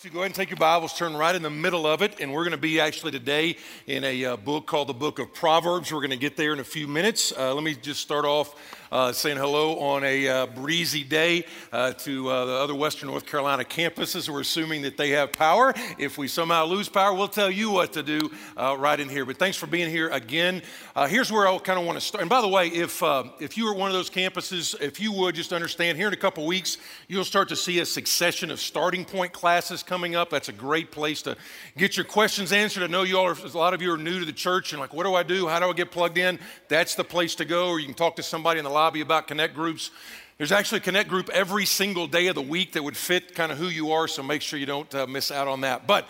to go ahead and take your Bibles, turn right in the middle of it, and we're going to be actually today in a uh, book called the Book of Proverbs. We're going to get there in a few minutes. Uh, let me just start off uh, saying hello on a uh, breezy day uh, to uh, the other Western North Carolina campuses. We're assuming that they have power. If we somehow lose power, we'll tell you what to do right in here. But thanks for being here again. here's where I kind of want to start. And by the way, if if you are one of those campuses, if you would just understand, here in a couple weeks, you'll start to see a succession of starting point classes coming up. That's a great place to get your questions answered. I know you all are, a lot of you are new to the church and like, what do I do? How do I get plugged in? That's the place to go. Or you can talk to somebody in the lobby about connect groups. There's actually a connect group every single day of the week that would fit kind of who you are, so make sure you don't uh, miss out on that. But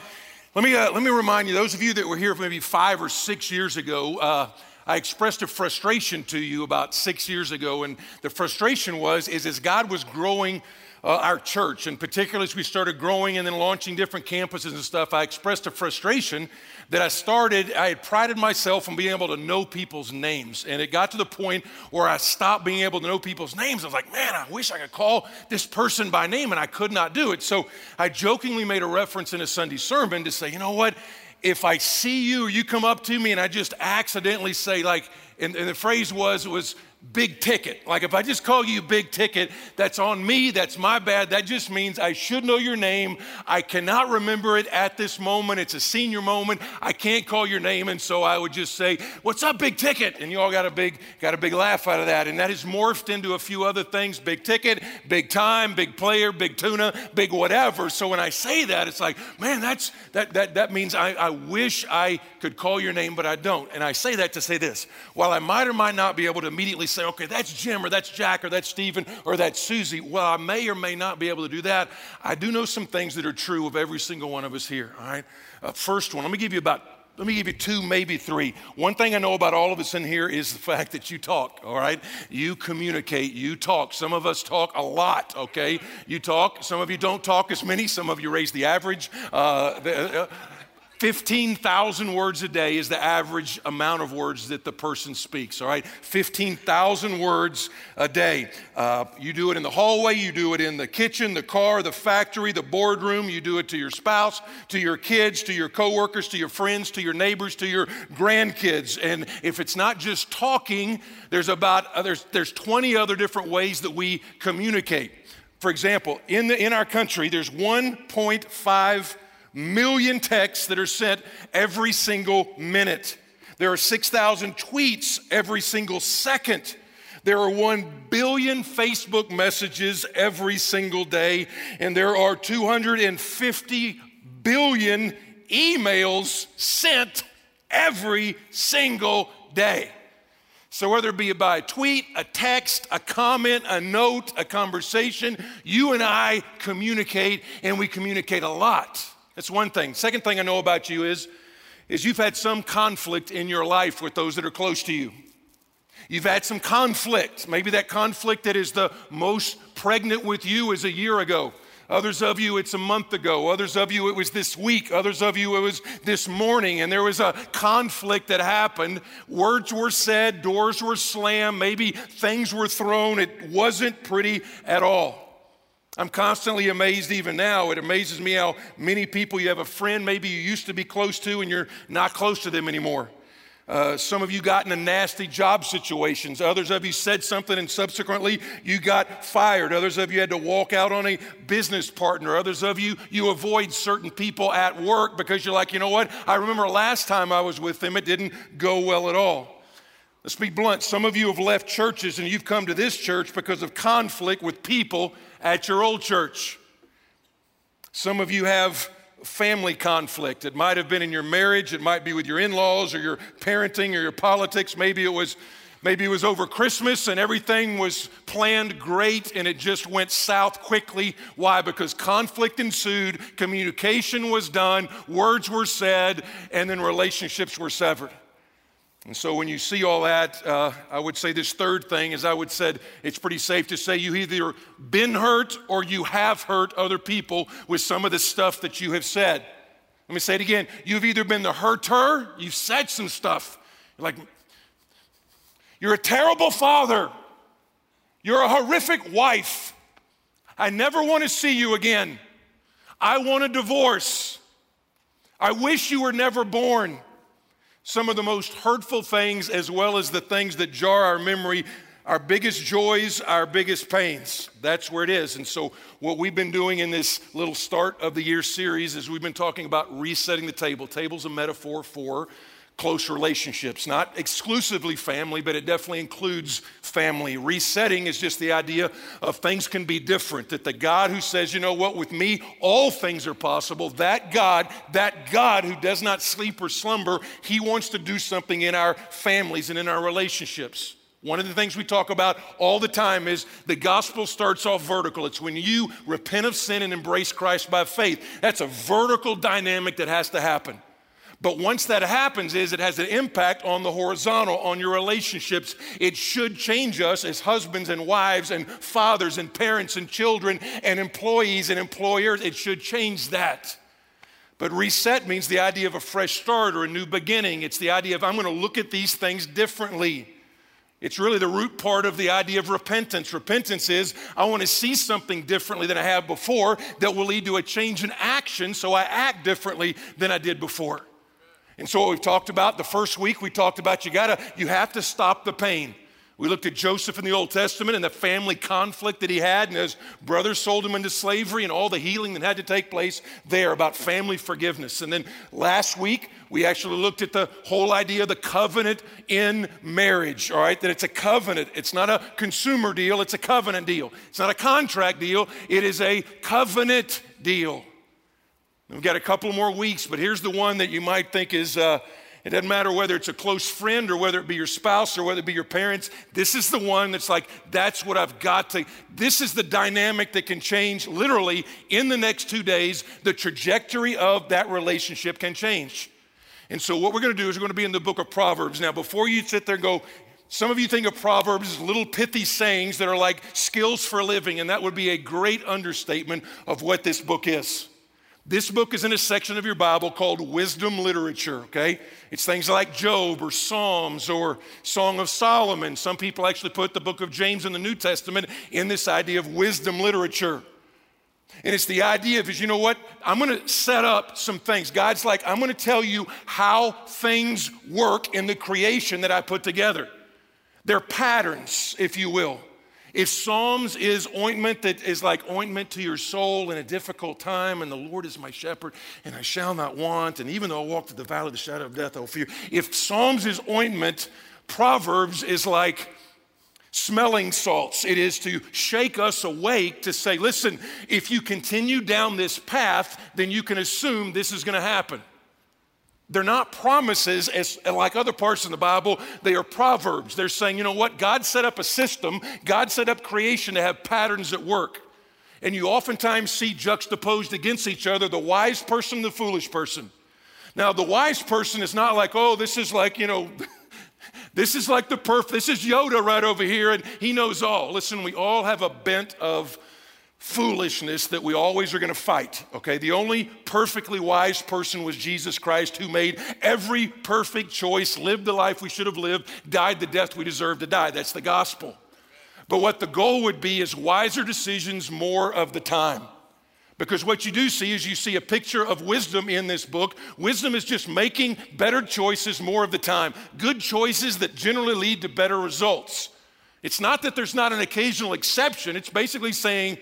let me, uh, let me remind you, those of you that were here maybe five or six years ago, uh, I expressed a frustration to you about six years ago, and the frustration was is as God was growing uh, our church, and particularly as we started growing and then launching different campuses and stuff, I expressed a frustration that I started, I had prided myself on being able to know people's names. And it got to the point where I stopped being able to know people's names. I was like, man, I wish I could call this person by name, and I could not do it. So I jokingly made a reference in a Sunday sermon to say, you know what? If I see you or you come up to me and I just accidentally say, like, and, and the phrase was, was, big ticket. Like if I just call you big ticket, that's on me, that's my bad. That just means I should know your name. I cannot remember it at this moment. It's a senior moment. I can't call your name and so I would just say, "What's up big ticket?" And you all got a big got a big laugh out of that. And that has morphed into a few other things, big ticket, big time, big player, big tuna, big whatever. So when I say that, it's like, "Man, that's that that that means I I wish I could call your name, but I don't." And I say that to say this. While I might or might not be able to immediately say, okay, that's Jim or that's Jack or that's Stephen or that's Susie. Well, I may or may not be able to do that. I do know some things that are true of every single one of us here, all right? Uh, first one, let me give you about let me give you two, maybe three. One thing I know about all of us in here is the fact that you talk, all right? You communicate, you talk. Some of us talk a lot, okay? You talk. Some of you don't talk as many. Some of you raise the average. Uh, the, uh, 15,000 words a day is the average amount of words that the person speaks, all right? 15,000 words a day. Uh, you do it in the hallway, you do it in the kitchen, the car, the factory, the boardroom, you do it to your spouse, to your kids, to your coworkers, to your friends, to your neighbors, to your grandkids. And if it's not just talking, there's about, uh, there's, there's 20 other different ways that we communicate. For example, in, the, in our country, there's 1.5 million texts that are sent every single minute. There are 6,000 tweets every single second. There are 1 billion Facebook messages every single day, and there are 250 billion emails sent every single day. So, whether it be by a tweet, a text, a comment, a note, a conversation, you and I communicate, and we communicate a lot. That's one thing. Second thing I know about you is, is you've had some conflict in your life with those that are close to you. You've had some conflict. Maybe that conflict that is the most pregnant with you is a year ago. Others of you, it's a month ago. Others of you, it was this week. Others of you, it was this morning. And there was a conflict that happened. Words were said, doors were slammed, maybe things were thrown. It wasn't pretty at all. I'm constantly amazed even now. It amazes me how many people you have a friend maybe you used to be close to and you're not close to them anymore. Uh, some of you got in a nasty job situations. Others of you said something and subsequently you got fired. Others of you had to walk out on a business partner. Others of you, you avoid certain people at work because you're like, you know what? I remember last time I was with them, it didn't go well at all. Let's be blunt. Some of you have left churches and you've come to this church because of conflict with people at your old church. Some of you have family conflict. It might have been in your marriage, it might be with your in-laws or your parenting or your politics. Maybe it was maybe it was over Christmas and everything was planned great and it just went south quickly. Why? Because conflict ensued, communication was done, words were said, and then relationships were severed. And so when you see all that, uh, I would say this third thing is I would said it's pretty safe to say you either been hurt or you have hurt other people with some of the stuff that you have said. Let me say it again. You've either been the hurter, you've said some stuff. You're like, you're a terrible father. You're a horrific wife. I never want to see you again. I want a divorce. I wish you were never born. Some of the most hurtful things, as well as the things that jar our memory, our biggest joys, our biggest pains. That's where it is. And so, what we've been doing in this little start of the year series is we've been talking about resetting the table. Table's a metaphor for close relationships, not exclusively family, but it definitely includes family. Resetting is just the idea of things can be different. That the God who says, you know what, with me, all things are possible, that God, that God who does not sleep or slumber, he wants to do something in our families and in our relationships. One of the things we talk about all the time is the gospel starts off vertical. It's when you repent of sin and embrace Christ by faith. That's a vertical dynamic that has to happen. But once that happens is it has an impact on the horizontal, on your relationships. It should change us as husbands and wives and fathers and parents and children and employees and employers. It should change that. But reset means the idea of a fresh start or a new beginning. It's the idea of I'm going to look at these things differently. It's really the root part of the idea of repentance. Repentance is I want to see something differently than I have before that will lead to a change in action so I act differently than I did before. And so what we've talked about the first week, we talked about you gotta, you have to stop the pain. We looked at Joseph in the Old Testament and the family conflict that he had, and his brothers sold him into slavery, and all the healing that had to take place there about family forgiveness. And then last week, we actually looked at the whole idea of the covenant in marriage, all right? That it's a covenant. It's not a consumer deal, it's a covenant deal. It's not a contract deal, it is a covenant deal. We've got a couple more weeks, but here's the one that you might think is uh, it doesn't matter whether it's a close friend or whether it be your spouse or whether it be your parents. This is the one that's like, that's what I've got to. This is the dynamic that can change literally in the next two days. The trajectory of that relationship can change. And so, what we're going to do is we're going to be in the book of Proverbs. Now, before you sit there and go, some of you think of Proverbs as little pithy sayings that are like skills for living, and that would be a great understatement of what this book is. This book is in a section of your Bible called wisdom literature, okay? It's things like Job or Psalms or Song of Solomon. Some people actually put the book of James in the New Testament in this idea of wisdom literature. And it's the idea of, is you know what? I'm going to set up some things. God's like, I'm going to tell you how things work in the creation that I put together. They're patterns, if you will. If Psalms is ointment that is like ointment to your soul in a difficult time, and the Lord is my shepherd, and I shall not want, and even though I walk through the valley of the shadow of death, I'll fear. If Psalms is ointment, Proverbs is like smelling salts. It is to shake us awake to say, listen, if you continue down this path, then you can assume this is going to happen. They're not promises as like other parts in the Bible, they are proverbs. They're saying, you know what? God set up a system, God set up creation to have patterns at work. And you oftentimes see juxtaposed against each other the wise person and the foolish person. Now, the wise person is not like, oh, this is like, you know, this is like the perf, this is Yoda right over here, and he knows all. Listen, we all have a bent of foolishness that we always are going to fight, okay? The only perfectly wise person was Jesus Christ who made every perfect choice, lived the life we should have lived, died the death we deserve to die. That's the gospel. But what the goal would be is wiser decisions more of the time. Because what you do see is you see a picture of wisdom in this book. Wisdom is just making better choices more of the time, good choices that generally lead to better results. It's not that there's not an occasional exception, it's basically saying,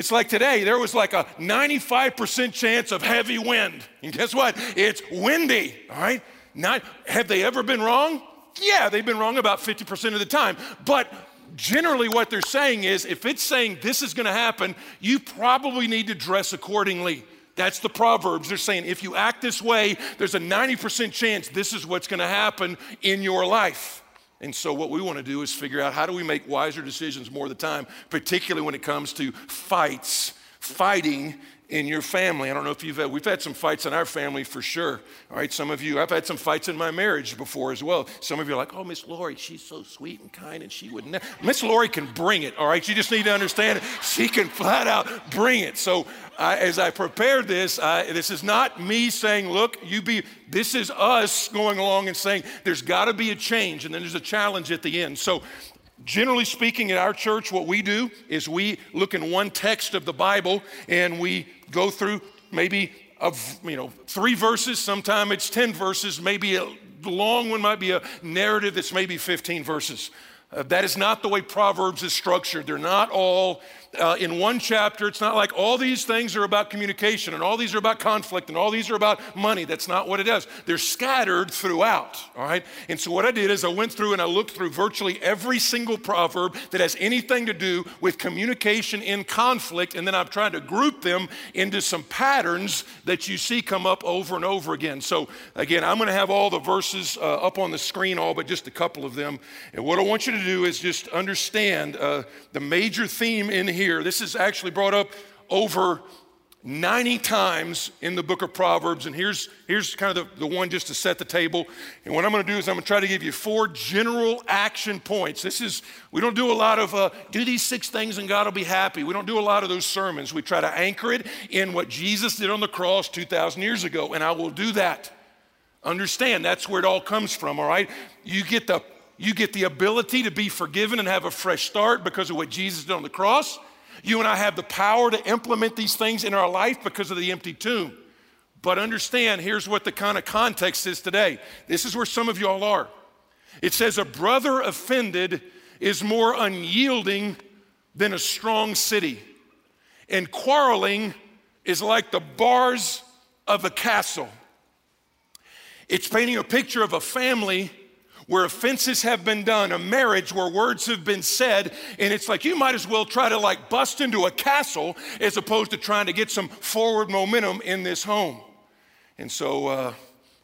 it's like today, there was like a 95% chance of heavy wind. And guess what? It's windy, all right? Not, have they ever been wrong? Yeah, they've been wrong about 50% of the time. But generally, what they're saying is if it's saying this is going to happen, you probably need to dress accordingly. That's the Proverbs. They're saying if you act this way, there's a 90% chance this is what's going to happen in your life. And so, what we want to do is figure out how do we make wiser decisions more of the time, particularly when it comes to fights, fighting in your family. I don't know if you've had, we've had some fights in our family for sure. All right, some of you, I've had some fights in my marriage before as well. Some of you are like, oh, Miss Lori, she's so sweet and kind and she would never. Miss Lori can bring it, all right? You just need to understand it. She can flat out bring it. So I, as I prepared this, I, this is not me saying, look, you be, this is us going along and saying, there's got to be a change and then there's a challenge at the end. So Generally speaking, at our church, what we do is we look in one text of the Bible and we go through maybe of you know three verses. Sometimes it's ten verses. Maybe a long one might be a narrative that's maybe 15 verses. Uh, that is not the way Proverbs is structured. They're not all uh, in one chapter. It's not like all these things are about communication and all these are about conflict and all these are about money. That's not what it is. They're scattered throughout, all right? And so what I did is I went through and I looked through virtually every single proverb that has anything to do with communication in conflict, and then I've tried to group them into some patterns that you see come up over and over again. So again, I'm going to have all the verses uh, up on the screen, all but just a couple of them. And what I want you to do is just understand uh, the major theme in here here. This is actually brought up over 90 times in the book of Proverbs. And here's, here's kind of the, the one just to set the table. And what I'm going to do is I'm going to try to give you four general action points. This is, we don't do a lot of uh, do these six things and God will be happy. We don't do a lot of those sermons. We try to anchor it in what Jesus did on the cross 2,000 years ago. And I will do that. Understand, that's where it all comes from, all right? You get the you get the ability to be forgiven and have a fresh start because of what Jesus did on the cross. You and I have the power to implement these things in our life because of the empty tomb. But understand, here's what the kind of context is today. This is where some of y'all are. It says, A brother offended is more unyielding than a strong city, and quarreling is like the bars of a castle. It's painting a picture of a family where offenses have been done, a marriage where words have been said, and it's like you might as well try to like bust into a castle as opposed to trying to get some forward momentum in this home. And so, uh,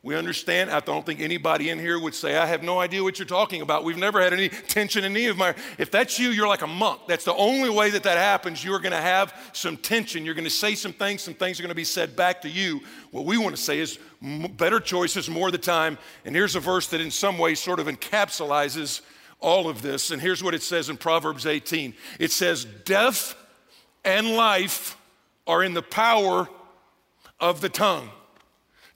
we understand. I don't think anybody in here would say, I have no idea what you're talking about. We've never had any tension in any of my. If that's you, you're like a monk. That's the only way that that happens. You're going to have some tension. You're going to say some things. Some things are going to be said back to you. What we want to say is better choices more of the time. And here's a verse that, in some ways, sort of encapsulizes all of this. And here's what it says in Proverbs 18 it says, Death and life are in the power of the tongue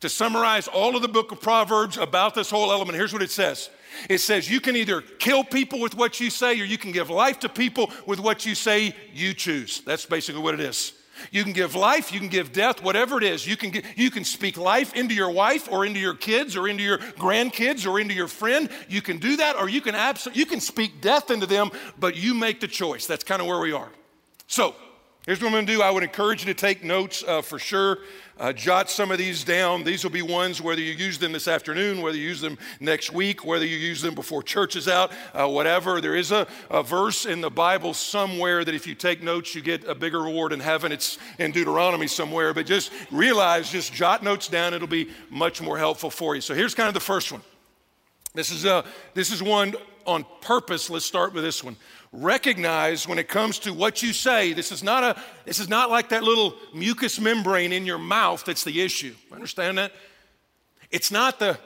to summarize all of the book of Proverbs about this whole element, here's what it says. It says you can either kill people with what you say or you can give life to people with what you say you choose. That's basically what it is. You can give life, you can give death, whatever it is. You can, get, you can speak life into your wife or into your kids or into your grandkids or into your friend. You can do that or you can absolutely, you can speak death into them, but you make the choice. That's kind of where we are. So, Here's what I'm going to do. I would encourage you to take notes uh, for sure. Uh, jot some of these down. These will be ones, whether you use them this afternoon, whether you use them next week, whether you use them before church is out, uh, whatever. There is a, a, verse in the Bible somewhere that if you take notes, you get a bigger reward in heaven. It's in Deuteronomy somewhere. But just realize, just jot notes down. It'll be much more helpful for you. So here's kind of the first one. This is, a, this is one on purpose. Let's start with this one. Recognize when it comes to what you say. This is not a this is not like that little mucous membrane in your mouth that's the issue. Understand that? It's not the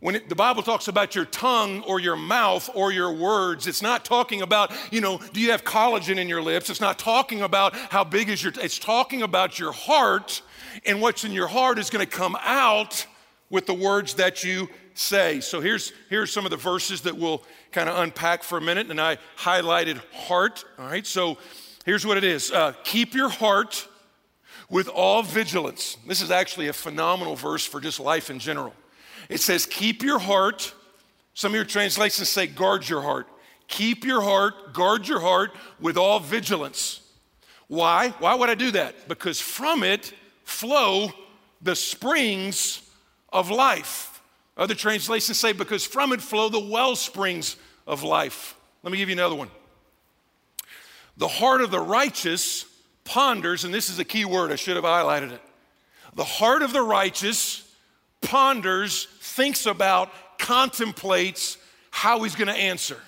when it, the bible talks about your tongue or your mouth or your words. It's not talking about you know do you have collagen in your lips? It's not talking about how big is your it's talking about your heart and what's in your heart is going to come out with the words that you say. So here's, here's some of the verses that we'll kind of unpack for a minute. And I highlighted heart. All right, so here's what it is uh, Keep your heart with all vigilance. This is actually a phenomenal verse for just life in general. It says, Keep your heart. Some of your translations say, Guard your heart. Keep your heart, guard your heart with all vigilance. Why? Why would I do that? Because from it flow the springs of life. Other translations say, because from it flow the well springs of life. Let me give you another one. The heart of the righteous ponders, and this is a key word, I should have highlighted it. The heart of the righteous ponders, thinks about, contemplates how he's going to answer.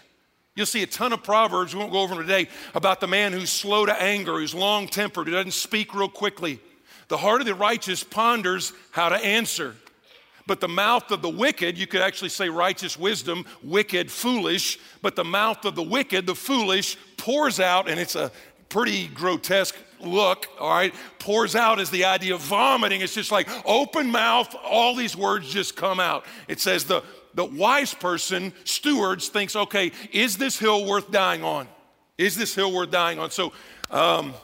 You'll see a ton of proverbs, we won't go over them today, about the man who's slow to anger, who's long tempered, who doesn't speak real quickly. The heart of the righteous ponders how to answer. But the mouth of the wicked, you could actually say righteous wisdom, wicked, foolish, but the mouth of the wicked, the foolish, pours out, and it's a pretty grotesque look, all right? Pours out is the idea of vomiting. It's just like open mouth, all these words just come out. It says the the wise person, stewards, thinks, okay, is this hill worth dying on? Is this hill worth dying on? So um,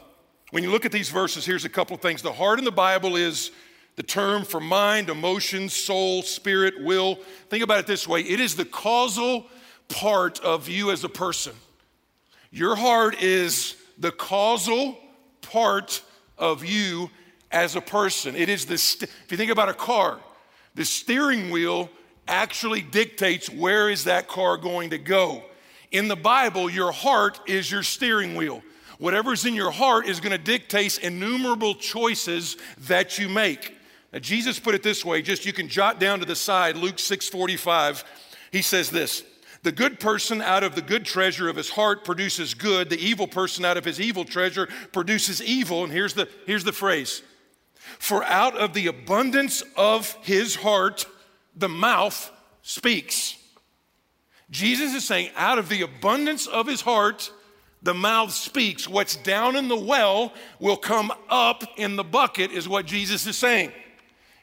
when you look at these verses, here's a couple of things. The heart in the Bible is the term for mind, emotions, soul, spirit, will. Think about it this way it is the causal part of you as a person. Your heart is the causal part of you as a person. It is the, st- if you think about a car, the steering wheel actually dictates where is that car going to go. In the Bible, your heart is your steering wheel. Whatever's in your heart is going to dictate innumerable choices that you make. Now, Jesus put it this way, just you can jot down to the side, Luke 6:45. He says this: the good person out of the good treasure of his heart produces good. The evil person out of his evil treasure produces evil. And here's the, here's the phrase For out of the abundance of his heart, the mouth speaks. Jesus is saying, out of the abundance of his heart, the mouth speaks. What's down in the well will come up in the bucket, is what Jesus is saying.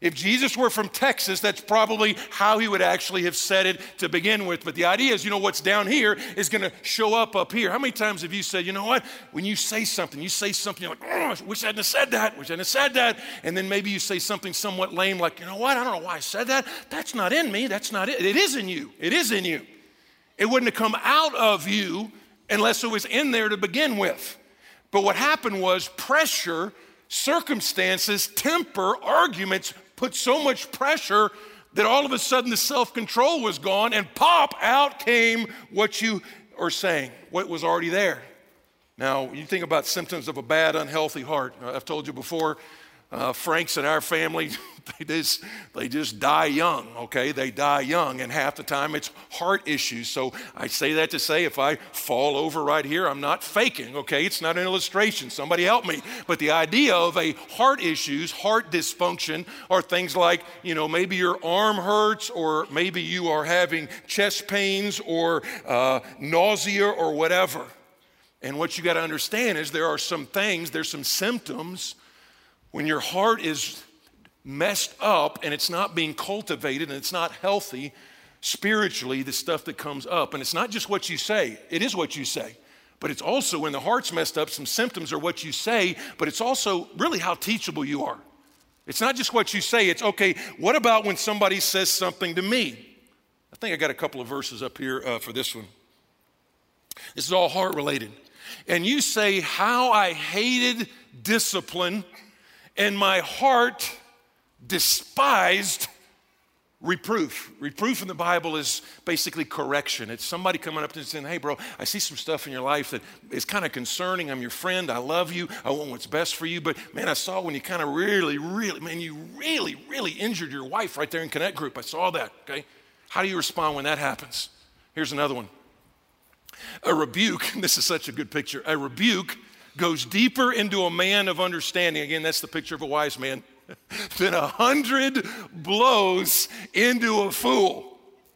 If Jesus were from Texas, that's probably how he would actually have said it to begin with. But the idea is, you know, what's down here is going to show up up here. How many times have you said, you know what? When you say something, you say something, you're like, oh, I wish I hadn't said that, wish I hadn't said that. And then maybe you say something somewhat lame, like, you know what? I don't know why I said that. That's not in me. That's not it. It is in you. It is in you. It wouldn't have come out of you unless it was in there to begin with. But what happened was pressure, circumstances, temper, arguments put so much pressure that all of a sudden the self control was gone, and pop, out came what you are saying, what was already there. Now, you think about symptoms of a bad, unhealthy heart. Uh, I've told you before, uh, Franks in our family, they just, they just die young, okay? They die young, and half the time it's heart issues. So I say that to say if I fall over right here, I'm not faking, okay? It's not an illustration. Somebody help me. But the idea of a heart issues, heart dysfunction, are things like, you know, maybe your arm hurts, or maybe you are having chest pains, or uh, nausea, or whatever. And what you got to understand is there are some things, there's some symptoms when your heart is messed up and it's not being cultivated and it's not healthy spiritually, the stuff that comes up. And it's not just what you say, it is what you say. But it's also when the heart's messed up, some symptoms are what you say, but it's also really how teachable you are. It's not just what you say, it's okay, what about when somebody says something to me? I think I got a couple of verses up here uh, for this one. This is all heart related. And you say, How I hated discipline, and my heart despised reproof. Reproof in the Bible is basically correction. It's somebody coming up to you and saying, Hey, bro, I see some stuff in your life that is kind of concerning. I'm your friend. I love you. I want what's best for you. But man, I saw when you kind of really, really, man, you really, really injured your wife right there in Connect Group. I saw that, okay? How do you respond when that happens? Here's another one. A rebuke, this is such a good picture. A rebuke goes deeper into a man of understanding. Again, that's the picture of a wise man than a hundred blows into a fool.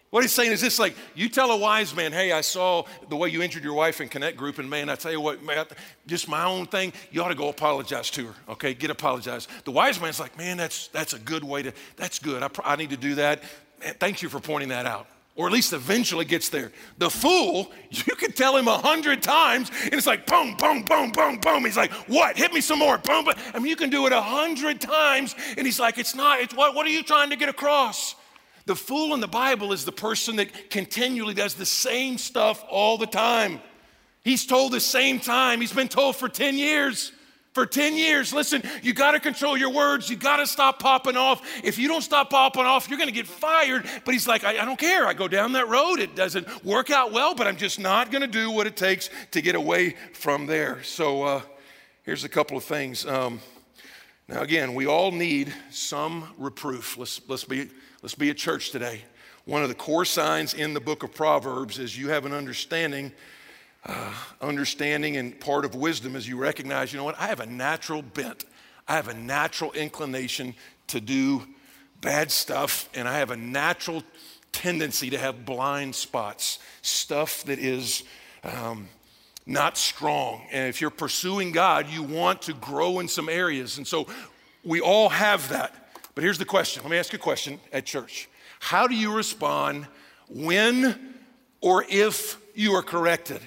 What he's saying is this like, you tell a wise man, hey, I saw the way you injured your wife in Connect Group, and man, I tell you what, man, just my own thing, you ought to go apologize to her, okay? Get apologized. The wise man's like, man, that's, that's a good way to, that's good. I, I need to do that. Man, thank you for pointing that out or at least eventually gets there. The fool, you can tell him a hundred times, and it's like boom, boom, boom, boom, boom. He's like, what? Hit me some more. Boom, boom. I mean, you can do it a hundred times, and he's like, it's not, it's what, what are you trying to get across? The fool in the Bible is the person that continually does the same stuff all the time. He's told the same time. He's been told for 10 years for 10 years. Listen, you got to control your words. You got to stop popping off. If you don't stop popping off, you're going to get fired. But he's like, I, I, don't care. I go down that road. It doesn't work out well, but I'm just not going to do what it takes to get away from there. So uh, here's a couple of things. Um, now, again, we all need some reproof. Let's, let's, be, let's be a church today. One of the core signs in the book of Proverbs is you have an understanding uh, understanding and part of wisdom is you recognize, you know what, I have a natural bent. I have a natural inclination to do bad stuff, and I have a natural tendency to have blind spots, stuff that is um, not strong. And if you're pursuing God, you want to grow in some areas. And so we all have that. But here's the question let me ask you a question at church How do you respond when or if you are corrected?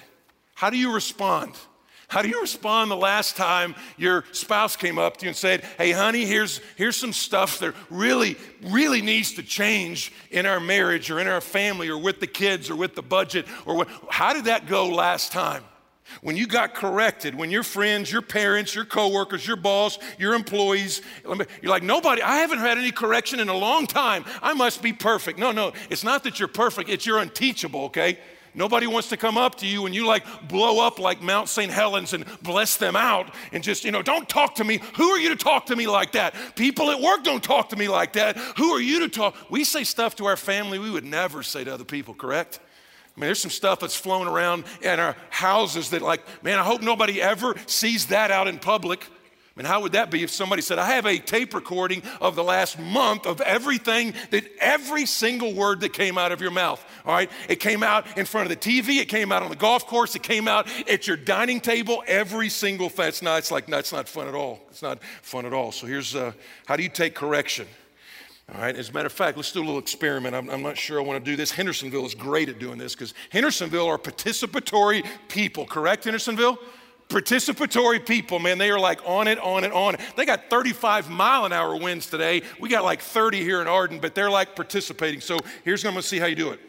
How do you respond? How do you respond the last time your spouse came up to you and said, Hey, honey, here's, here's some stuff that really, really needs to change in our marriage or in our family or with the kids or with the budget? Or what? How did that go last time? When you got corrected, when your friends, your parents, your coworkers, your boss, your employees, you're like, nobody, I haven't had any correction in a long time. I must be perfect. No, no, it's not that you're perfect, it's you're unteachable, okay? Nobody wants to come up to you and you like blow up like Mount St. Helens and bless them out and just, you know, don't talk to me. Who are you to talk to me like that? People at work don't talk to me like that. Who are you to talk? We say stuff to our family we would never say to other people, correct? I mean, there's some stuff that's flown around in our houses that, like, man, I hope nobody ever sees that out in public. And how would that be if somebody said, I have a tape recording of the last month of everything that every single word that came out of your mouth? All right. It came out in front of the TV, it came out on the golf course, it came out at your dining table, every single thing. It's not, it's like, that's not fun at all. It's not fun at all. So here's uh, how do you take correction? All right, as a matter of fact, let's do a little experiment. I'm, I'm not sure I want to do this. Hendersonville is great at doing this because Hendersonville are participatory people, correct, Hendersonville? Participatory people, man, they are like on it, on it, on it. They got 35 mile an hour winds today. We got like 30 here in Arden, but they're like participating. So here's I'm gonna see how you do it.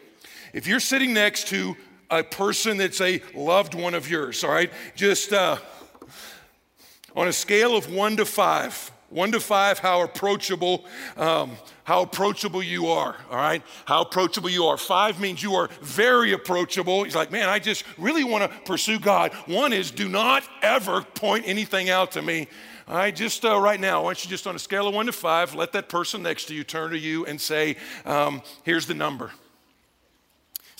If you're sitting next to a person that's a loved one of yours, all right, just uh, on a scale of one to five, one to five, how approachable, um, how approachable you are, all right? How approachable you are. Five means you are very approachable. He's like, man, I just really want to pursue God. One is do not ever point anything out to me. All right, just uh, right now, why don't you just on a scale of one to five, let that person next to you turn to you and say, um, here's the number.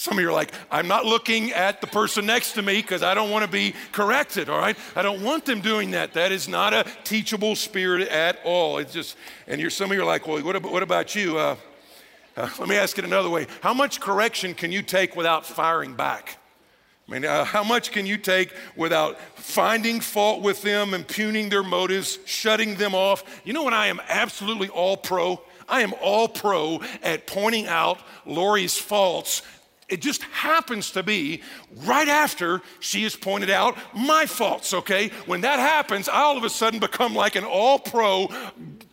Some of you are like, I'm not looking at the person next to me because I don't want to be corrected, all right? I don't want them doing that. That is not a teachable spirit at all. It's just, and you're, some of you are like, well, what about, what about you? Uh, uh, let me ask it another way. How much correction can you take without firing back? I mean, uh, how much can you take without finding fault with them, impugning their motives, shutting them off? You know what I am absolutely all pro? I am all pro at pointing out Lori's faults it just happens to be right after she has pointed out my faults, okay? When that happens, I all of a sudden become like an all pro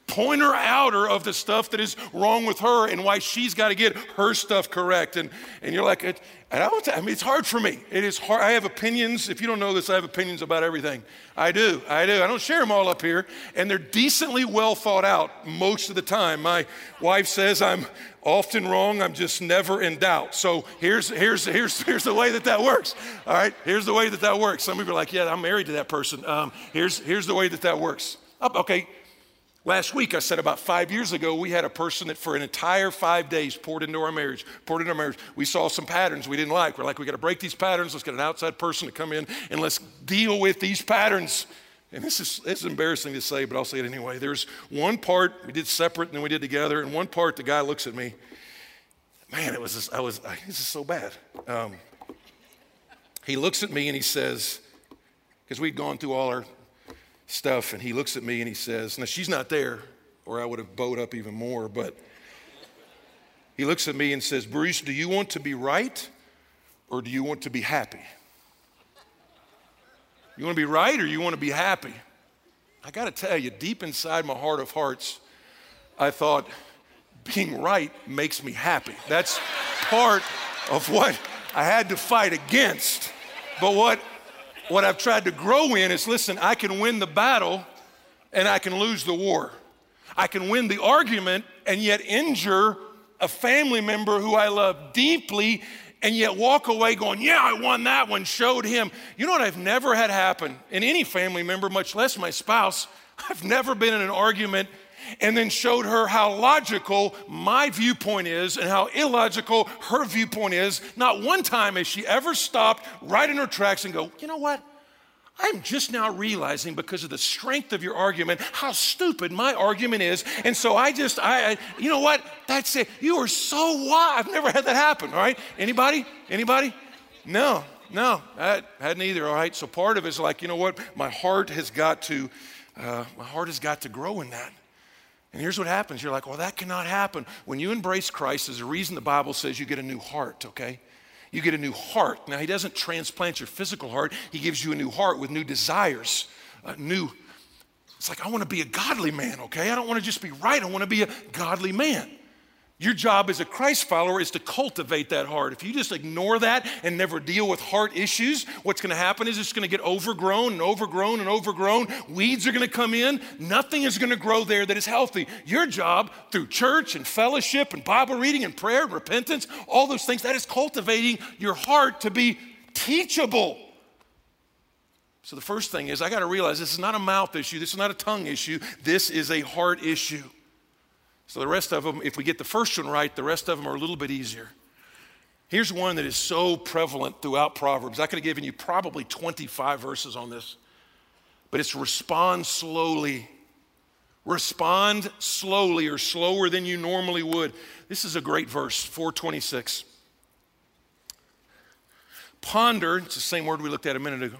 pointer outer of the stuff that is wrong with her and why she's got to get her stuff correct. And, and you're like, and I, I mean, it's hard for me. It is hard. I have opinions. If you don't know this, I have opinions about everything. I do. I do. I don't share them all up here. And they're decently well thought out most of the time. My wife says I'm often wrong. I'm just never in doubt. So here's, here's, here's, here's the way that that works. All right. Here's the way that that works. Some you are like, yeah, I'm married to that person. Um, here's, here's the way that that works. Okay. Last week, I said about five years ago, we had a person that for an entire five days poured into our marriage, poured into our marriage. We saw some patterns we didn't like. We're like, we got to break these patterns. Let's get an outside person to come in and let's deal with these patterns. And this is, is embarrassing to say, but I'll say it anyway. There's one part we did separate and then we did together, and one part the guy looks at me. Man, it was just, I was, this is so bad. Um, he looks at me and he says, because we'd gone through all our stuff, and he looks at me and he says, Now she's not there, or I would have bowed up even more, but he looks at me and says, Bruce, do you want to be right or do you want to be happy? You want to be right or you want to be happy? I got to tell you, deep inside my heart of hearts, I thought, being right makes me happy. That's part of what I had to fight against. But what what I've tried to grow in is listen, I can win the battle and I can lose the war. I can win the argument and yet injure a family member who I love deeply and yet walk away going, Yeah, I won that one, showed him. You know what I've never had happen in any family member, much less my spouse? I've never been in an argument and then showed her how logical my viewpoint is and how illogical her viewpoint is. Not one time has she ever stopped right in her tracks and go, you know what? I'm just now realizing because of the strength of your argument how stupid my argument is. And so I just, I, I you know what? That's it. You are so wise. I've never had that happen, all right? Anybody? Anybody? No, no, I hadn't either, all right? So part of it is like, you know what? My heart has got to, uh, my heart has got to grow in that. And here's what happens you're like, well, that cannot happen. When you embrace Christ, there's a reason the Bible says you get a new heart, okay? You get a new heart. Now, He doesn't transplant your physical heart, He gives you a new heart with new desires, a new. It's like, I want to be a godly man, okay? I don't want to just be right, I want to be a godly man. Your job as a Christ follower is to cultivate that heart. If you just ignore that and never deal with heart issues, what's going to happen is it's going to get overgrown and overgrown and overgrown. Weeds are going to come in. Nothing is going to grow there that is healthy. Your job through church and fellowship and Bible reading and prayer and repentance, all those things, that is cultivating your heart to be teachable. So the first thing is I got to realize this is not a mouth issue, this is not a tongue issue, this is a heart issue. So the rest of them, if we get the first one right, the rest of them are a little bit easier. Here's one that is so prevalent throughout Proverbs. I could have given you probably 25 verses on this, but it's respond slowly. Respond slowly or slower than you normally would. This is a great verse, 426. Ponder, it's the same word we looked at a minute ago.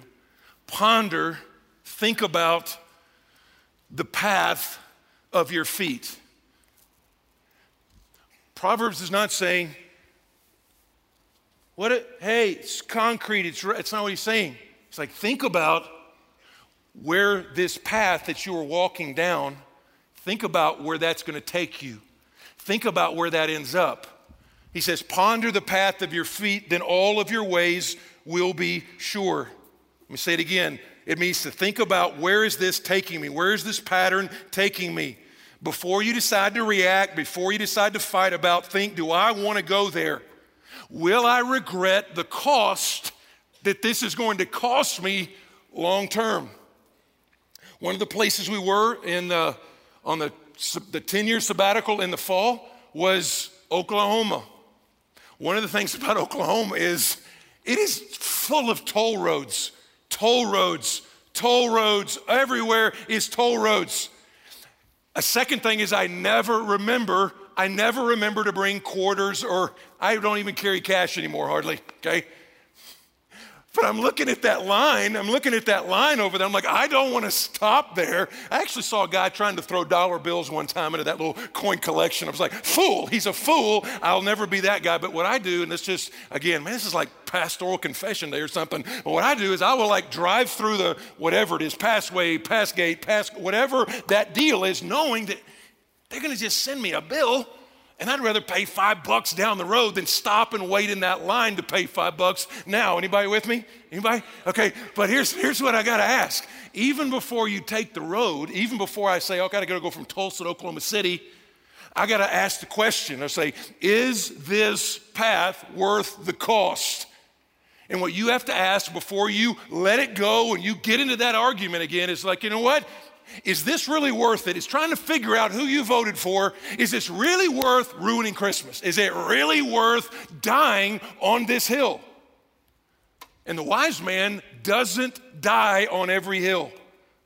Ponder, think about the path of your feet. Proverbs is not saying, what a, hey, it's concrete, it's, it's not what he's saying. It's like, think about where this path that you are walking down, think about where that's going to take you. Think about where that ends up. He says, Ponder the path of your feet, then all of your ways will be sure. Let me say it again. It means to think about where is this taking me? Where is this pattern taking me? Before you decide to react, before you decide to fight about, think, do I want to go there? Will I regret the cost that this is going to cost me long term? One of the places we were in the, on the, the 10 year sabbatical in the fall was Oklahoma. One of the things about Oklahoma is it is full of toll roads, toll roads, toll roads. Everywhere is toll roads. A second thing is I never remember, I never remember to bring quarters or I don't even carry cash anymore hardly, okay? But I'm looking at that line. I'm looking at that line over there. I'm like, I don't want to stop there. I actually saw a guy trying to throw dollar bills one time into that little coin collection. I was like, fool. He's a fool. I'll never be that guy. But what I do, and this just, again, man, this is like pastoral confession day or something. But what I do is I will like drive through the whatever it is, passway, pass gate, pass, whatever that deal is, knowing that they're going to just send me a bill and I'd rather pay five bucks down the road than stop and wait in that line to pay five bucks now. Anybody with me? Anybody? Okay, but here's, here's what I got to ask. Even before you take the road, even before I say, oh, I got to go from Tulsa to Oklahoma City, I got to ask the question. I say, is this path worth the cost? And what you have to ask before you let it go and you get into that argument again is like, you know what? Is this really worth it? Is trying to figure out who you voted for. Is this really worth ruining Christmas? Is it really worth dying on this hill? And the wise man doesn't die on every hill.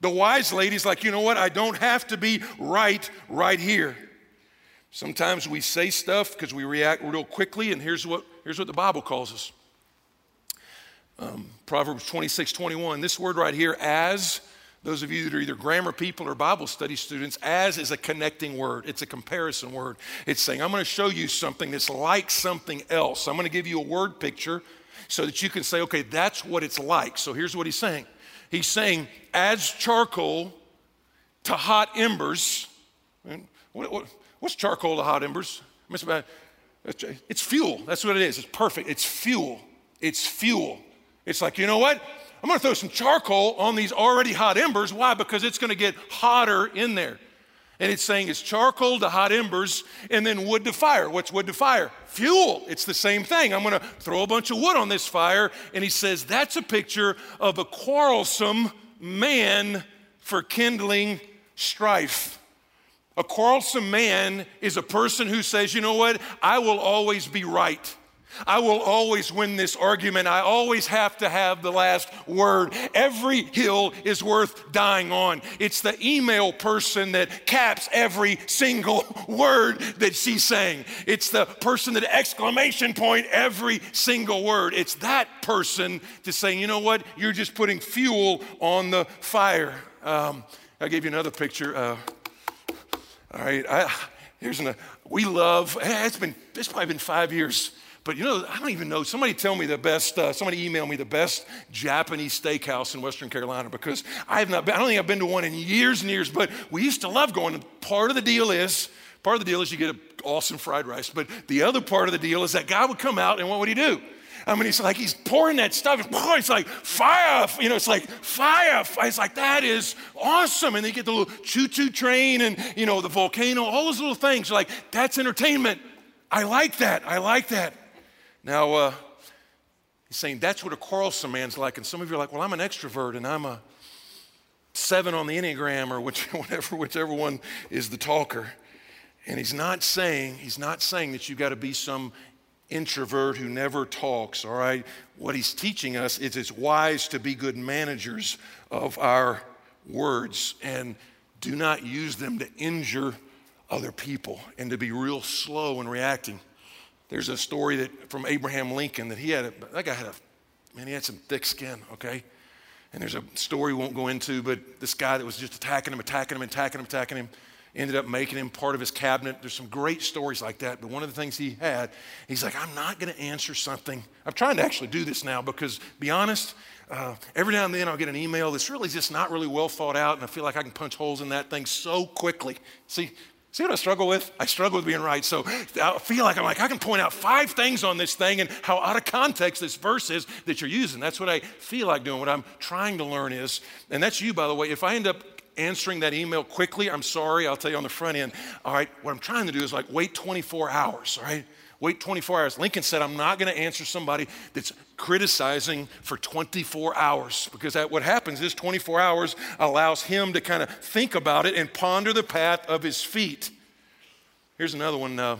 The wise lady's like, you know what? I don't have to be right right here. Sometimes we say stuff because we react real quickly, and here's what, here's what the Bible calls us. Um, Proverbs 26, 21. This word right here, as those of you that are either grammar people or Bible study students, as is a connecting word. It's a comparison word. It's saying, I'm going to show you something that's like something else. I'm going to give you a word picture so that you can say, okay, that's what it's like. So here's what he's saying He's saying, adds charcoal to hot embers. What, what, what's charcoal to hot embers? It's fuel. That's what it is. It's perfect. It's fuel. It's fuel. It's like, you know what? I'm going to throw some charcoal on these already hot embers. Why? Because it's going to get hotter in there. And it's saying it's charcoal to hot embers and then wood to fire. What's wood to fire? Fuel. It's the same thing. I'm going to throw a bunch of wood on this fire. And he says that's a picture of a quarrelsome man for kindling strife. A quarrelsome man is a person who says, you know what? I will always be right. I will always win this argument. I always have to have the last word. Every hill is worth dying on. It's the email person that caps every single word that she's saying. It's the person that exclamation point every single word. It's that person to say, you know what? You're just putting fuel on the fire. Um, I gave you another picture. Uh, All right, I, here's an, we love, it's been, it's probably been five years but you know, I don't even know. Somebody tell me the best, uh, somebody email me the best Japanese steakhouse in Western Carolina because I have not been, I don't think I've been to one in years and years, but we used to love going. Part of the deal is, part of the deal is you get an awesome fried rice, but the other part of the deal is that guy would come out and what would he do? I mean, he's like, he's pouring that stuff. It's like fire, you know, it's like fire. It's like, that is awesome. And they get the little choo choo train and, you know, the volcano, all those little things. You're like, that's entertainment. I like that. I like that. Now, uh, he's saying that's what a quarrelsome man's like. And some of you are like, well, I'm an extrovert and I'm a seven on the Enneagram or which, whatever, whichever one is the talker. And he's not saying, he's not saying that you've got to be some introvert who never talks, all right? What he's teaching us is it's wise to be good managers of our words and do not use them to injure other people and to be real slow in reacting. There's a story that from Abraham Lincoln that he had, a, that guy had a, man, he had some thick skin, okay? And there's a story we won't go into, but this guy that was just attacking him, attacking him, attacking him, attacking him, ended up making him part of his cabinet. There's some great stories like that, but one of the things he had, he's like, I'm not to answer something. I'm trying to actually do this now because, be honest, uh, every now and then I'll get an email that's really just not really well thought out, and I feel like I can punch holes in that thing so quickly. See, See what I struggle with? I struggle with being right. So I feel like I'm like, I can point out five things on this thing and how out of context this verse is that you're using. That's what I feel like doing. What I'm trying to learn is, and that's you, by the way, if I end up answering that email quickly, I'm sorry, I'll tell you on the front end. All right, what I'm trying to do is like wait 24 hours, all right? Wait 24 hours. Lincoln said, I'm not going to answer somebody that's criticizing for 24 hours because that, what happens is 24 hours allows him to kind of think about it and ponder the path of his feet. Here's another one. Uh,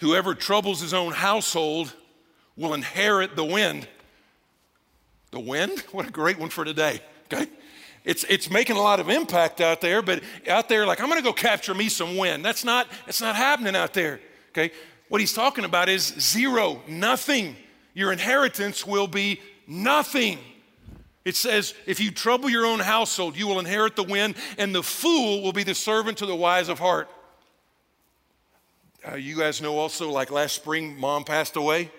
Whoever troubles his own household will inherit the wind. The wind? What a great one for today, okay? It's, it's making a lot of impact out there, but out there, like, I'm gonna go capture me some wind. That's not, that's not happening out there. Okay? What he's talking about is zero, nothing. Your inheritance will be nothing. It says, if you trouble your own household, you will inherit the wind, and the fool will be the servant to the wise of heart. Uh, you guys know also, like last spring, mom passed away.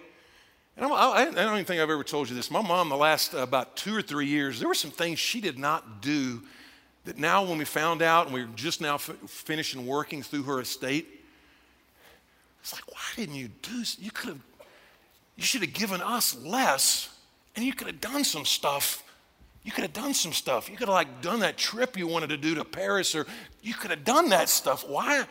And I, I, don't even think I've ever told you this. My mom, the last uh, about two or three years, there were some things she did not do that now, when we found out, and we are just now f- finishing working through her estate, it's like, why didn't you do? You could have, you should have given us less, and you could have done some stuff. You could have done some stuff. You could have like done that trip you wanted to do to Paris, or you could have done that stuff. Why?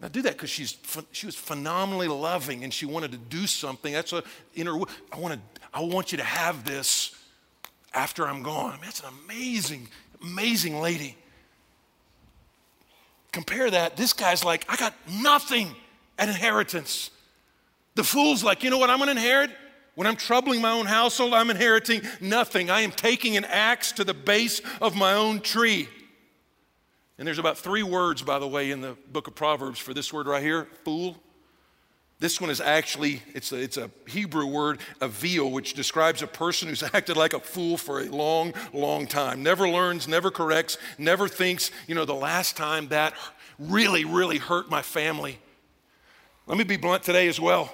Now do that because she's she was phenomenally loving and she wanted to do something. That's a inner. I want to. I want you to have this after I'm gone. I mean, that's an amazing, amazing lady. Compare that. This guy's like, I got nothing an inheritance. The fool's like, you know what I'm going to inherit? When I'm troubling my own household, I'm inheriting nothing. I am taking an axe to the base of my own tree. And there's about three words, by the way, in the book of Proverbs for this word right here fool. This one is actually, it's a, it's a Hebrew word, avil, which describes a person who's acted like a fool for a long, long time. Never learns, never corrects, never thinks, you know, the last time that really, really hurt my family. Let me be blunt today as well.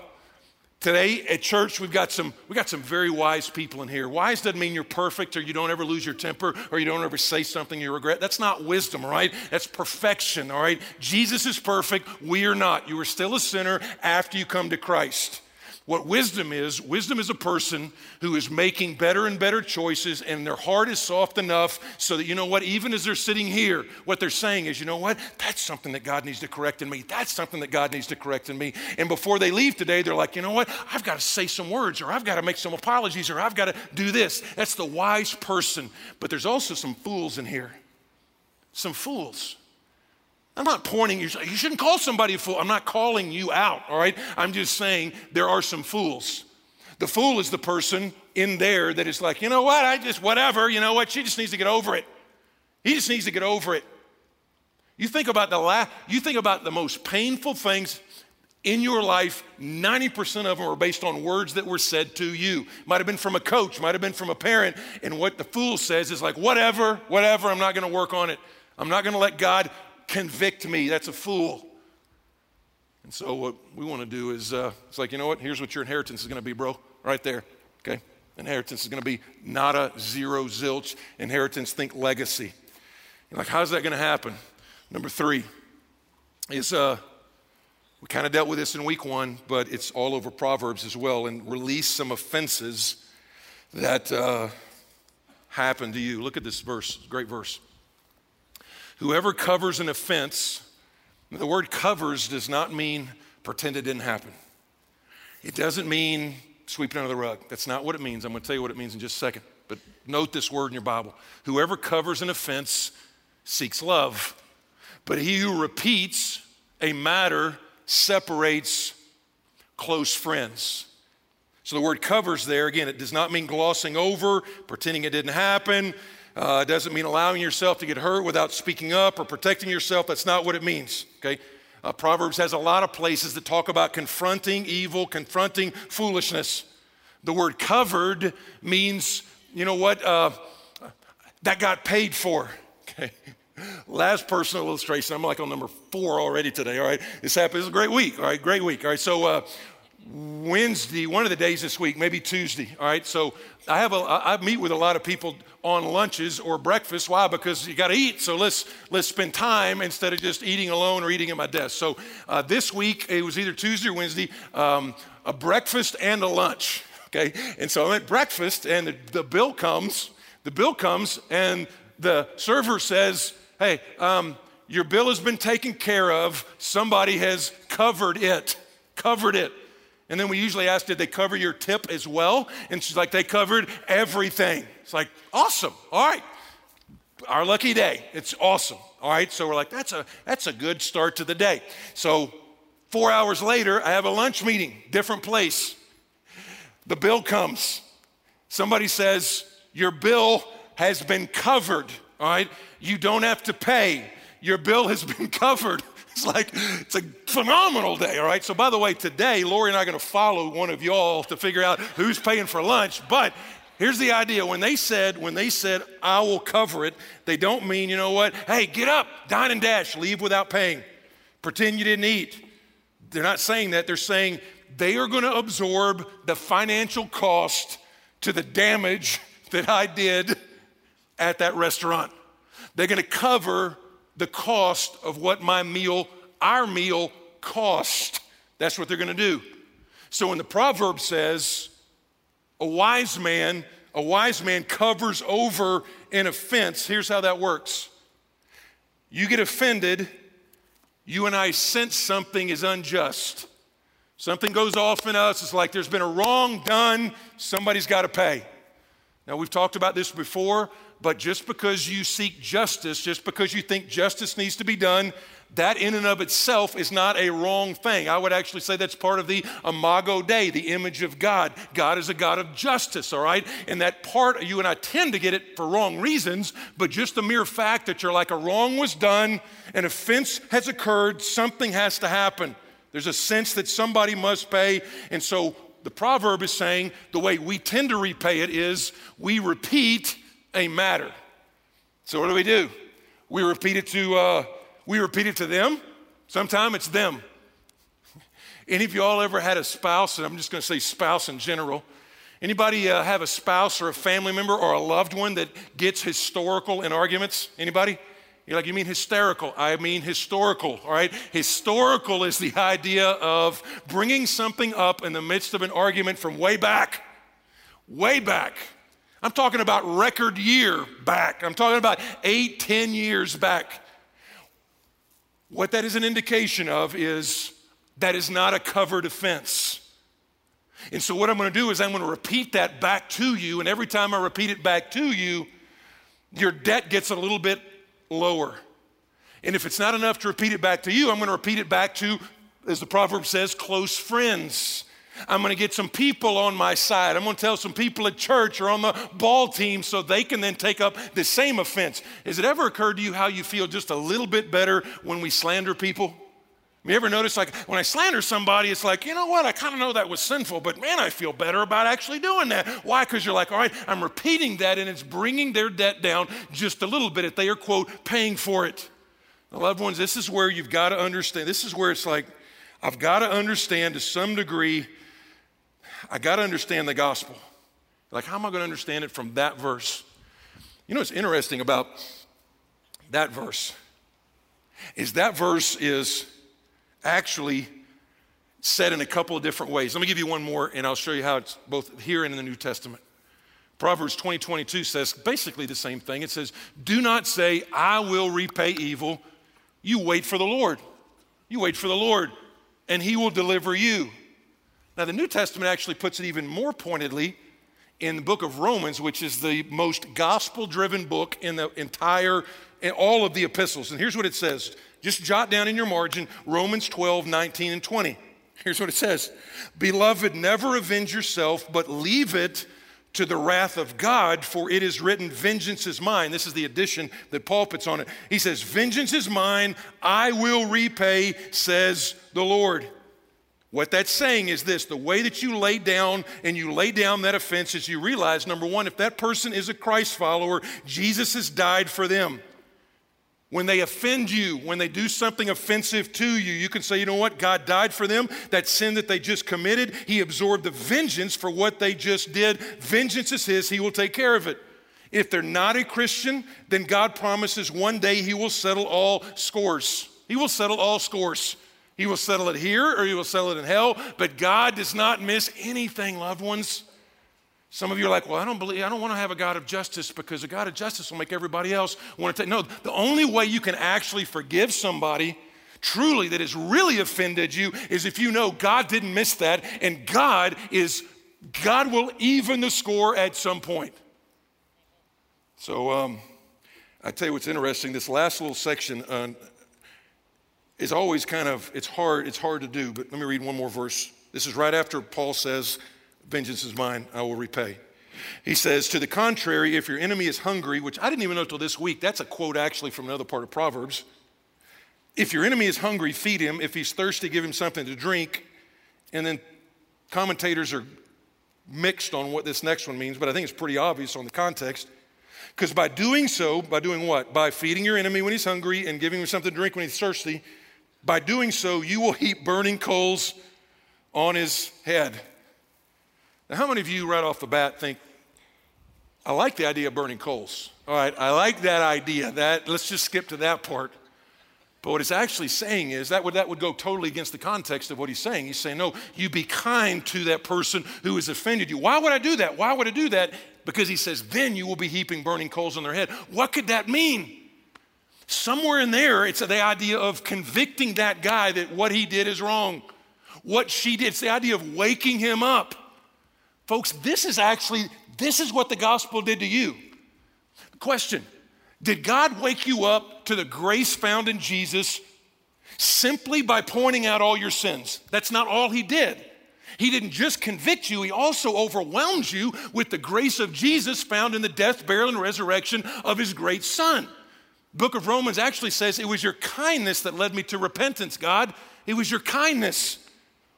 Today at church, we've got some we got some very wise people in here. Wise doesn't mean you're perfect or you don't ever lose your temper or you don't ever say something you regret. That's not wisdom, right? That's perfection, all right? Jesus is perfect. We are not. You are still a sinner after you come to Christ. What wisdom is, wisdom is a person who is making better and better choices, and their heart is soft enough so that, you know what, even as they're sitting here, what they're saying is, you know what, that's something that God needs to correct in me. That's something that God needs to correct in me. And before they leave today, they're like, you know what, I've got to say some words, or I've got to make some apologies, or I've got to do this. That's the wise person. But there's also some fools in here. Some fools. I'm not pointing you. You shouldn't call somebody a fool. I'm not calling you out, all right? I'm just saying there are some fools. The fool is the person in there that is like, you know what? I just, whatever, you know what? She just needs to get over it. He just needs to get over it. You think about the la- you think about the most painful things in your life, 90% of them are based on words that were said to you. Might have been from a coach, might have been from a parent, and what the fool says is like, whatever, whatever, I'm not gonna work on it. I'm not going to let God convict me. That's a fool. And so, what we want to do is, uh, it's like, you know what? Here's what your inheritance is going to be, bro, right there. Okay? Inheritance is going to be not a zero zilch inheritance. Think legacy. You're like, how's that going to happen? Number three is uh, we kind of dealt with this in week one, but it's all over Proverbs as well, and release some offenses that uh, happen to you. Look at this verse, great verse. Whoever covers an offense, the word covers does not mean pretend it didn't happen. It doesn't mean sweeping under the rug. That's not what it means. I'm going to tell you what it means in just a second. But note this word in your Bible. Whoever covers an offense seeks love, but he who repeats a matter separates close friends. So the word covers there, again, it does not mean glossing over, pretending it didn't happen. Uh, it doesn't mean allowing yourself to get hurt without speaking up or protecting yourself. That's not what it means, okay? Uh, Proverbs has a lot of places that talk about confronting evil, confronting foolishness. The word covered means, you know what, uh, that got paid for, okay? Last personal illustration, I'm like on number four already today, all right? This happened, is a great week, all right? Great week, all right? So, uh, Wednesday, one of the days this week, maybe Tuesday, all right? So I have a, I meet with a lot of people on lunches or breakfast. Why? Because you got to eat. So let's, let's spend time instead of just eating alone or eating at my desk. So uh, this week, it was either Tuesday or Wednesday, um, a breakfast and a lunch, okay? And so I'm at breakfast and the, the bill comes, the bill comes and the server says, hey, um, your bill has been taken care of. Somebody has covered it, covered it. And then we usually ask, did they cover your tip as well? And she's like, they covered everything. It's like, awesome. All right. Our lucky day. It's awesome. All right. So we're like, that's a that's a good start to the day. So four hours later, I have a lunch meeting, different place. The bill comes. Somebody says, Your bill has been covered. All right. You don't have to pay. Your bill has been covered. It's like, it's a phenomenal day, all right? So, by the way, today, Lori and I are going to follow one of y'all to figure out who's paying for lunch. But here's the idea when they said, when they said, I will cover it, they don't mean, you know what? Hey, get up, dine and dash, leave without paying, pretend you didn't eat. They're not saying that. They're saying they are going to absorb the financial cost to the damage that I did at that restaurant. They're going to cover the cost of what my meal, our meal, cost. That's what they're going to do. So when the proverb says, a wise man, a wise man covers over an offense, here's how that works. You get offended, you and I sense something is unjust. Something goes off in us, it's like there's been a wrong done, somebody's got to pay. Now, we've talked about this before but just because you seek justice, just because you think justice needs to be done, that in and of itself is not a wrong thing. I would actually say that's part of the imago Dei, the image of God. God is a God of justice, all right? And that part, you and I tend to get it for wrong reasons, but just the mere fact that you're like a wrong was done, an offense has occurred, something has to happen. There's a sense that somebody must pay. And so the proverb is saying the way we tend to repay it is we repeat a matter. So what do we do? We repeat it to uh, we repeat it to them. Sometimes it's them. Any of y'all ever had a spouse, and I'm just going to say spouse in general. Anybody uh, have a spouse or a family member or a loved one that gets historical in arguments? Anybody? You're like, you mean hysterical? I mean historical, all right? Historical is the idea of bringing something up in the midst of an argument from way back, way back. I'm talking about record year back. I'm talking about eight, ten years back. What that is an indication of is that is not a covered offense. And so, what I'm going to do is I'm going to repeat that back to you. And every time I repeat it back to you, your debt gets a little bit lower. And if it's not enough to repeat it back to you, I'm going to repeat it back to, as the proverb says, close friends. I'm going to get some people on my side. I'm going to tell some people at church or on the ball team so they can then take up the same offense. Has it ever occurred to you how you feel just a little bit better when we slander people? You ever notice, like, when I slander somebody, it's like, you know what, I kind of know that was sinful, but man, I feel better about actually doing that. Why? Because you're like, all right, I'm repeating that and it's bringing their debt down just a little bit if they are, quote, paying for it. The loved ones, this is where you've got to understand. This is where it's like, I've got to understand to some degree, I got to understand the gospel. Like, how am I going to understand it from that verse? You know what's interesting about that verse? Is that verse is actually said in a couple of different ways. Let me give you one more, and I'll show you how it's both here and in the New Testament. Proverbs 20, 22 says basically the same thing. It says, Do not say, I will repay evil. You wait for the Lord. You wait for the Lord, and he will deliver you. Now, the New Testament actually puts it even more pointedly in the book of Romans, which is the most gospel driven book in the entire, in all of the epistles. And here's what it says. Just jot down in your margin Romans 12, 19, and 20. Here's what it says Beloved, never avenge yourself, but leave it to the wrath of God, for it is written, Vengeance is mine. This is the addition that Paul puts on it. He says, Vengeance is mine, I will repay, says the Lord. What that's saying is this the way that you lay down and you lay down that offense is you realize, number one, if that person is a Christ follower, Jesus has died for them. When they offend you, when they do something offensive to you, you can say, you know what? God died for them. That sin that they just committed, He absorbed the vengeance for what they just did. Vengeance is His, He will take care of it. If they're not a Christian, then God promises one day He will settle all scores. He will settle all scores. He will settle it here or He will settle it in hell, but God does not miss anything, loved ones. Some of you are like, well, I don't believe, I don't want to have a God of justice because a God of justice will make everybody else want to take. No, the only way you can actually forgive somebody truly that has really offended you is if you know God didn't miss that and God is, God will even the score at some point. So, um, I tell you what's interesting. This last little section uh, is always kind of it's hard. It's hard to do. But let me read one more verse. This is right after Paul says, Vengeance is mine, I will repay. He says, To the contrary, if your enemy is hungry, which I didn't even know till this week, that's a quote actually from another part of Proverbs. If your enemy is hungry, feed him. If he's thirsty, give him something to drink. And then commentators are mixed on what this next one means, but I think it's pretty obvious on the context. Because by doing so, by doing what? By feeding your enemy when he's hungry and giving him something to drink when he's thirsty, by doing so, you will heap burning coals on his head. Now, how many of you right off the bat think, I like the idea of burning coals? All right, I like that idea. That let's just skip to that part. But what it's actually saying is that would, that would go totally against the context of what he's saying. He's saying, no, you be kind to that person who has offended you. Why would I do that? Why would I do that? Because he says, then you will be heaping burning coals on their head. What could that mean? Somewhere in there, it's the idea of convicting that guy that what he did is wrong. What she did, it's the idea of waking him up. Folks, this is actually, this is what the gospel did to you. Question Did God wake you up to the grace found in Jesus simply by pointing out all your sins? That's not all He did. He didn't just convict you, He also overwhelmed you with the grace of Jesus found in the death, burial, and resurrection of His great Son. Book of Romans actually says, It was your kindness that led me to repentance, God. It was your kindness.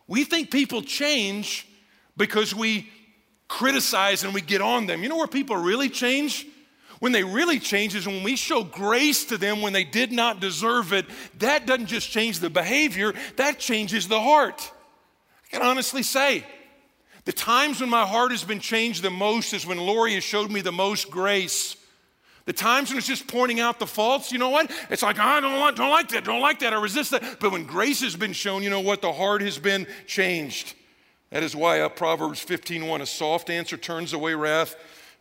We think people change because we criticize and we get on them. You know where people really change? When they really change is when we show grace to them when they did not deserve it. That doesn't just change the behavior, that changes the heart. I can honestly say, the times when my heart has been changed the most is when Lori has showed me the most grace. The times when it's just pointing out the faults, you know what? It's like, I don't like, don't like that, don't like that, I resist that. But when grace has been shown, you know what? The heart has been changed. That is why uh, Proverbs 15:1, a soft answer turns away wrath,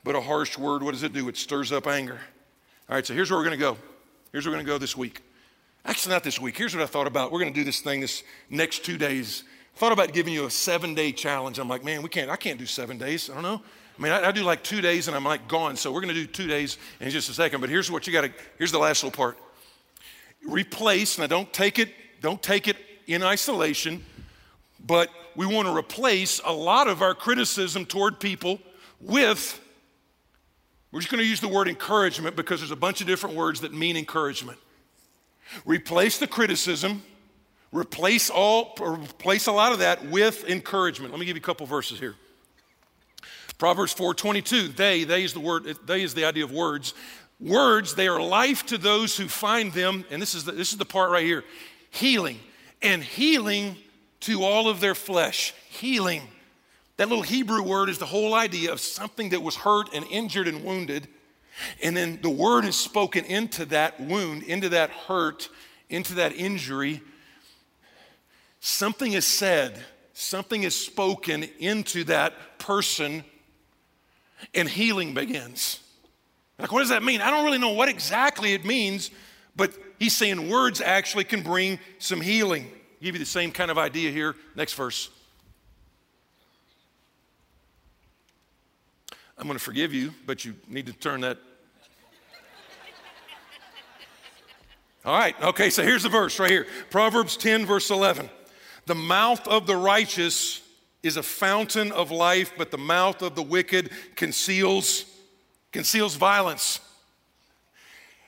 but a harsh word, what does it do? It stirs up anger. All right, so here's where we're to go. Here's where we're to go this week. Actually, not this week. Here's what I thought about. We're to do this thing this next two days. I thought about giving you a seven day challenge. I'm like, man, we can't, I can't do seven days. I don't know. I mean, I, I do like two days and I'm like gone. So we're going to do two days in just a second. But here's what you got to, here's the last little part. Replace, now don't take it, don't take it in isolation but we want to replace a lot of our criticism toward people with, we're just going to use the word encouragement because there's a bunch of different words that mean encouragement. Replace the criticism, replace all, replace a lot of that with encouragement. Let me give you a couple verses here. Proverbs 4:22. They, they is the word, they is the idea of words. Words, they are life to those who find them. And this is the, this is the part right here healing. And healing to all of their flesh. Healing. That little Hebrew word is the whole idea of something that was hurt and injured and wounded. And then the word is spoken into that wound, into that hurt, into that injury. Something is said, something is spoken into that person, and healing begins. Like, what does that mean? I don't really know what exactly it means, but he's saying words actually can bring some healing. I'll give you the same kind of idea here. Next verse. I'm going to forgive you, but you need to turn that. All right, okay, so here's the verse right here Proverbs 10, verse 11. The mouth of the righteous is a fountain of life, but the mouth of the wicked conceals conceals violence.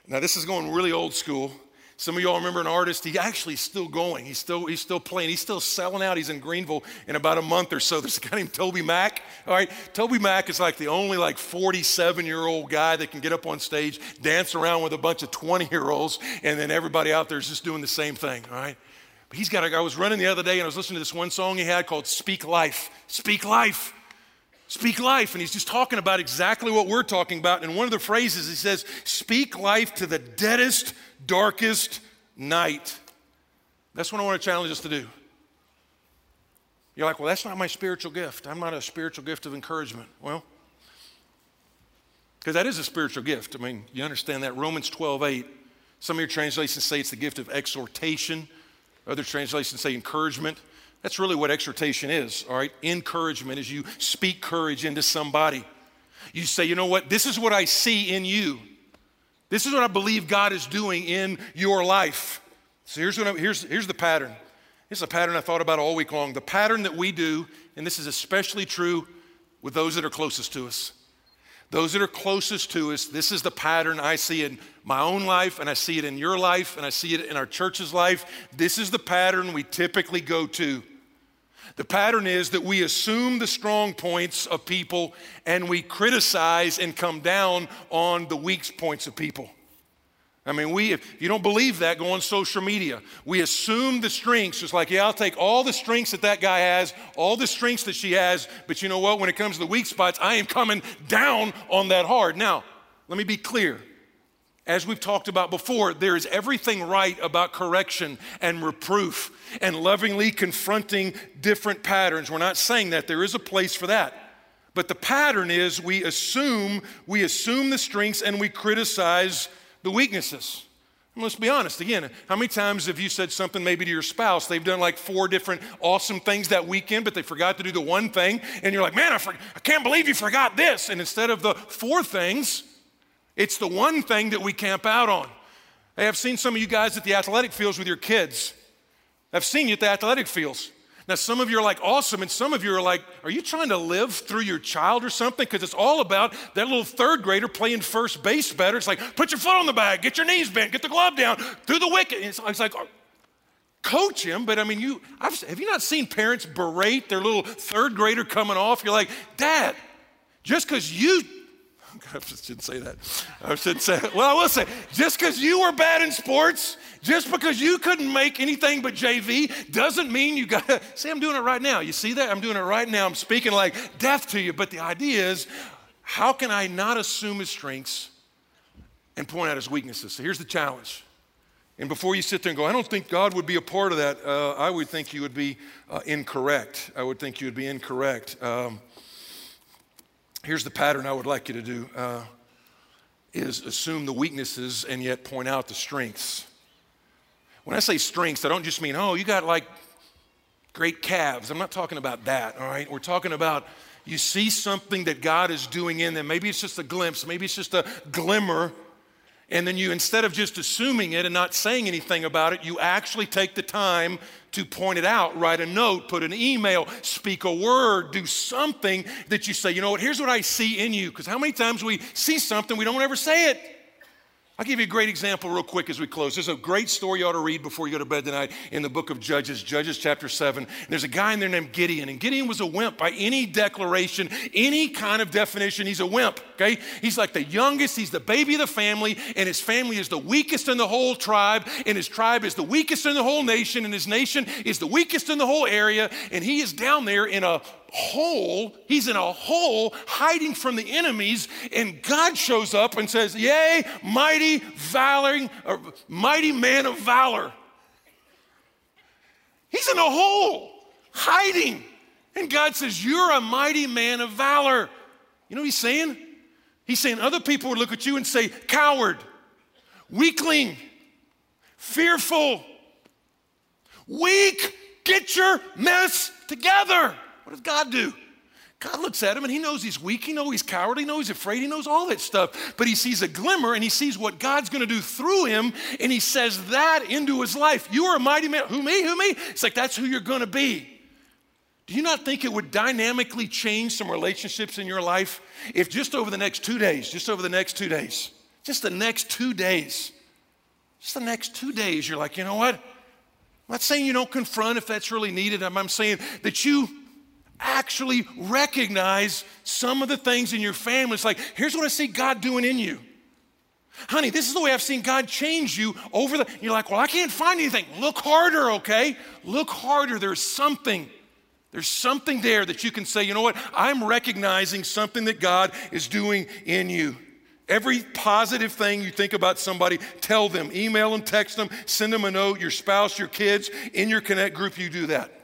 Now, this is going really old school. Some of y'all remember an artist, he actually is still going. He's still, he's still playing. He's still selling out. He's in Greenville in about a month or so. There's a guy named Toby Mac. All right. Toby Mac is like the only like 47 year old guy that can get up on stage, dance around with a bunch of 20 year olds, and then everybody out there is just doing the same thing. All right. But he's got a, I was running the other day and I was listening to this one song he had called Speak Life. Speak Life. Speak life. And he's just talking about exactly what we're talking about. And one of the phrases, he says, Speak life to the deadest, darkest night. That's what I want to challenge us to do. You're like, well, that's not my spiritual gift. I'm not a spiritual gift of encouragement. Well, because that is a spiritual gift. I mean, you understand that. Romans 12, 8. Some of your translations say it's the gift of exhortation, other translations say encouragement. That's really what exhortation is, all right? Encouragement is you speak courage into somebody. You say, you know what? This is what I see in you. This is what I believe God is doing in your life. So here's, what I, here's, here's the pattern. This is a pattern I thought about all week long. The pattern that we do, and this is especially true with those that are closest to us. Those that are closest to us, this is the pattern I see in my own life, and I see it in your life, and I see it in our church's life. This is the pattern we typically go to. The pattern is that we assume the strong points of people and we criticize and come down on the weak points of people. I mean, we, if you don't believe that, go on social media. We assume the strengths. It's like, yeah, I'll take all the strengths that that guy has, all the strengths that she has, but you know what? When it comes to the weak spots, I am coming down on that hard. Now, let me be clear. As we've talked about before, there is everything right about correction and reproof and lovingly confronting different patterns. We're not saying that. There is a place for that. But the pattern is we assume, we assume the strengths and we criticize the weaknesses. let's be honest again. How many times have you said something maybe to your spouse? They've done like four different awesome things that weekend, but they forgot to do the one thing, and you're like, man, I, for- I can't believe you forgot this. And instead of the four things, it's the one thing that we camp out on. Hey, I've seen some of you guys at the athletic fields with your kids. I've seen you at the athletic fields. Now, some of you are like awesome, and some of you are like, are you trying to live through your child or something? Because it's all about that little third grader playing first base better. It's like, put your foot on the bag, get your knees bent, get the glove down, through the wicket. It's, it's, like, coach him, but I mean, you I've, have you not seen parents berate their little third grader coming off? You're like, Dad, just because you I just shouldn't say that. I should say, well, I will say, just because you were bad in sports, just because you couldn't make anything but JV, doesn't mean you got to. See, I'm doing it right now. You see that? I'm doing it right now. I'm speaking like death to you. But the idea is, how can I not assume his strengths and point out his weaknesses? So here's the challenge. And before you sit there and go, I don't think God would be a part of that, uh, I would think you would be uh, incorrect. I would think you would be incorrect. Um, Here's the pattern I would like you to do uh, is assume the weaknesses and yet point out the strengths. When I say strengths, I don't just mean, oh, you got like great calves. I'm not talking about that, all right? We're talking about you see something that God is doing in them. Maybe it's just a glimpse, maybe it's just a glimmer. And then you, instead of just assuming it and not saying anything about it, you actually take the time to point it out, write a note, put an email, speak a word, do something that you say, you know what, here's what I see in you. Because how many times we see something, we don't ever say it. I'll give you a great example real quick as we close. There's a great story you ought to read before you go to bed tonight in the book of Judges, Judges chapter 7. there's a guy in there named Gideon, and Gideon was a wimp by any declaration, any kind of definition. He's a wimp, okay? He's like the youngest, he's the baby of the family, and his family is the weakest in the whole tribe, and his tribe is the weakest in the whole nation, and his nation is the weakest in the whole area, and he is down there in a hole. He's in a hole hiding from the enemies, and God shows up and says, Yay, mighty, valoring, or uh, mighty man of valor. He's in a hole, hiding. And God says, You're a mighty man of valor. You know what he's saying? He's saying other people would look at you and say, Coward, weakling, fearful, weak, get your mess together. What does God do? God looks at him and he knows he's weak, he knows he's cowardly, he knows he's afraid, he knows all that stuff. But he sees a glimmer and he sees what God's gonna do through him, and he says that into his life. You are a mighty man. Who me? Who me? It's like that's who you're gonna be. Do you not think it would dynamically change some relationships in your life if just over the next two days, just over the next two days, just the next two days, just the next two days, you're like, you know what? I'm not saying you don't confront if that's really needed. I'm, I'm saying that you actually recognize some of the things in your family. It's like, here's what I see God doing in you. Honey, this is the way I've seen God change you over the. You're like, well, I can't find anything. Look harder, okay? Look harder. There's something. There's something there that you can say, you know what? I'm recognizing something that God is doing in you. Every positive thing you think about somebody, tell them, email them, text them, send them a note, your spouse, your kids, in your connect group, you do that.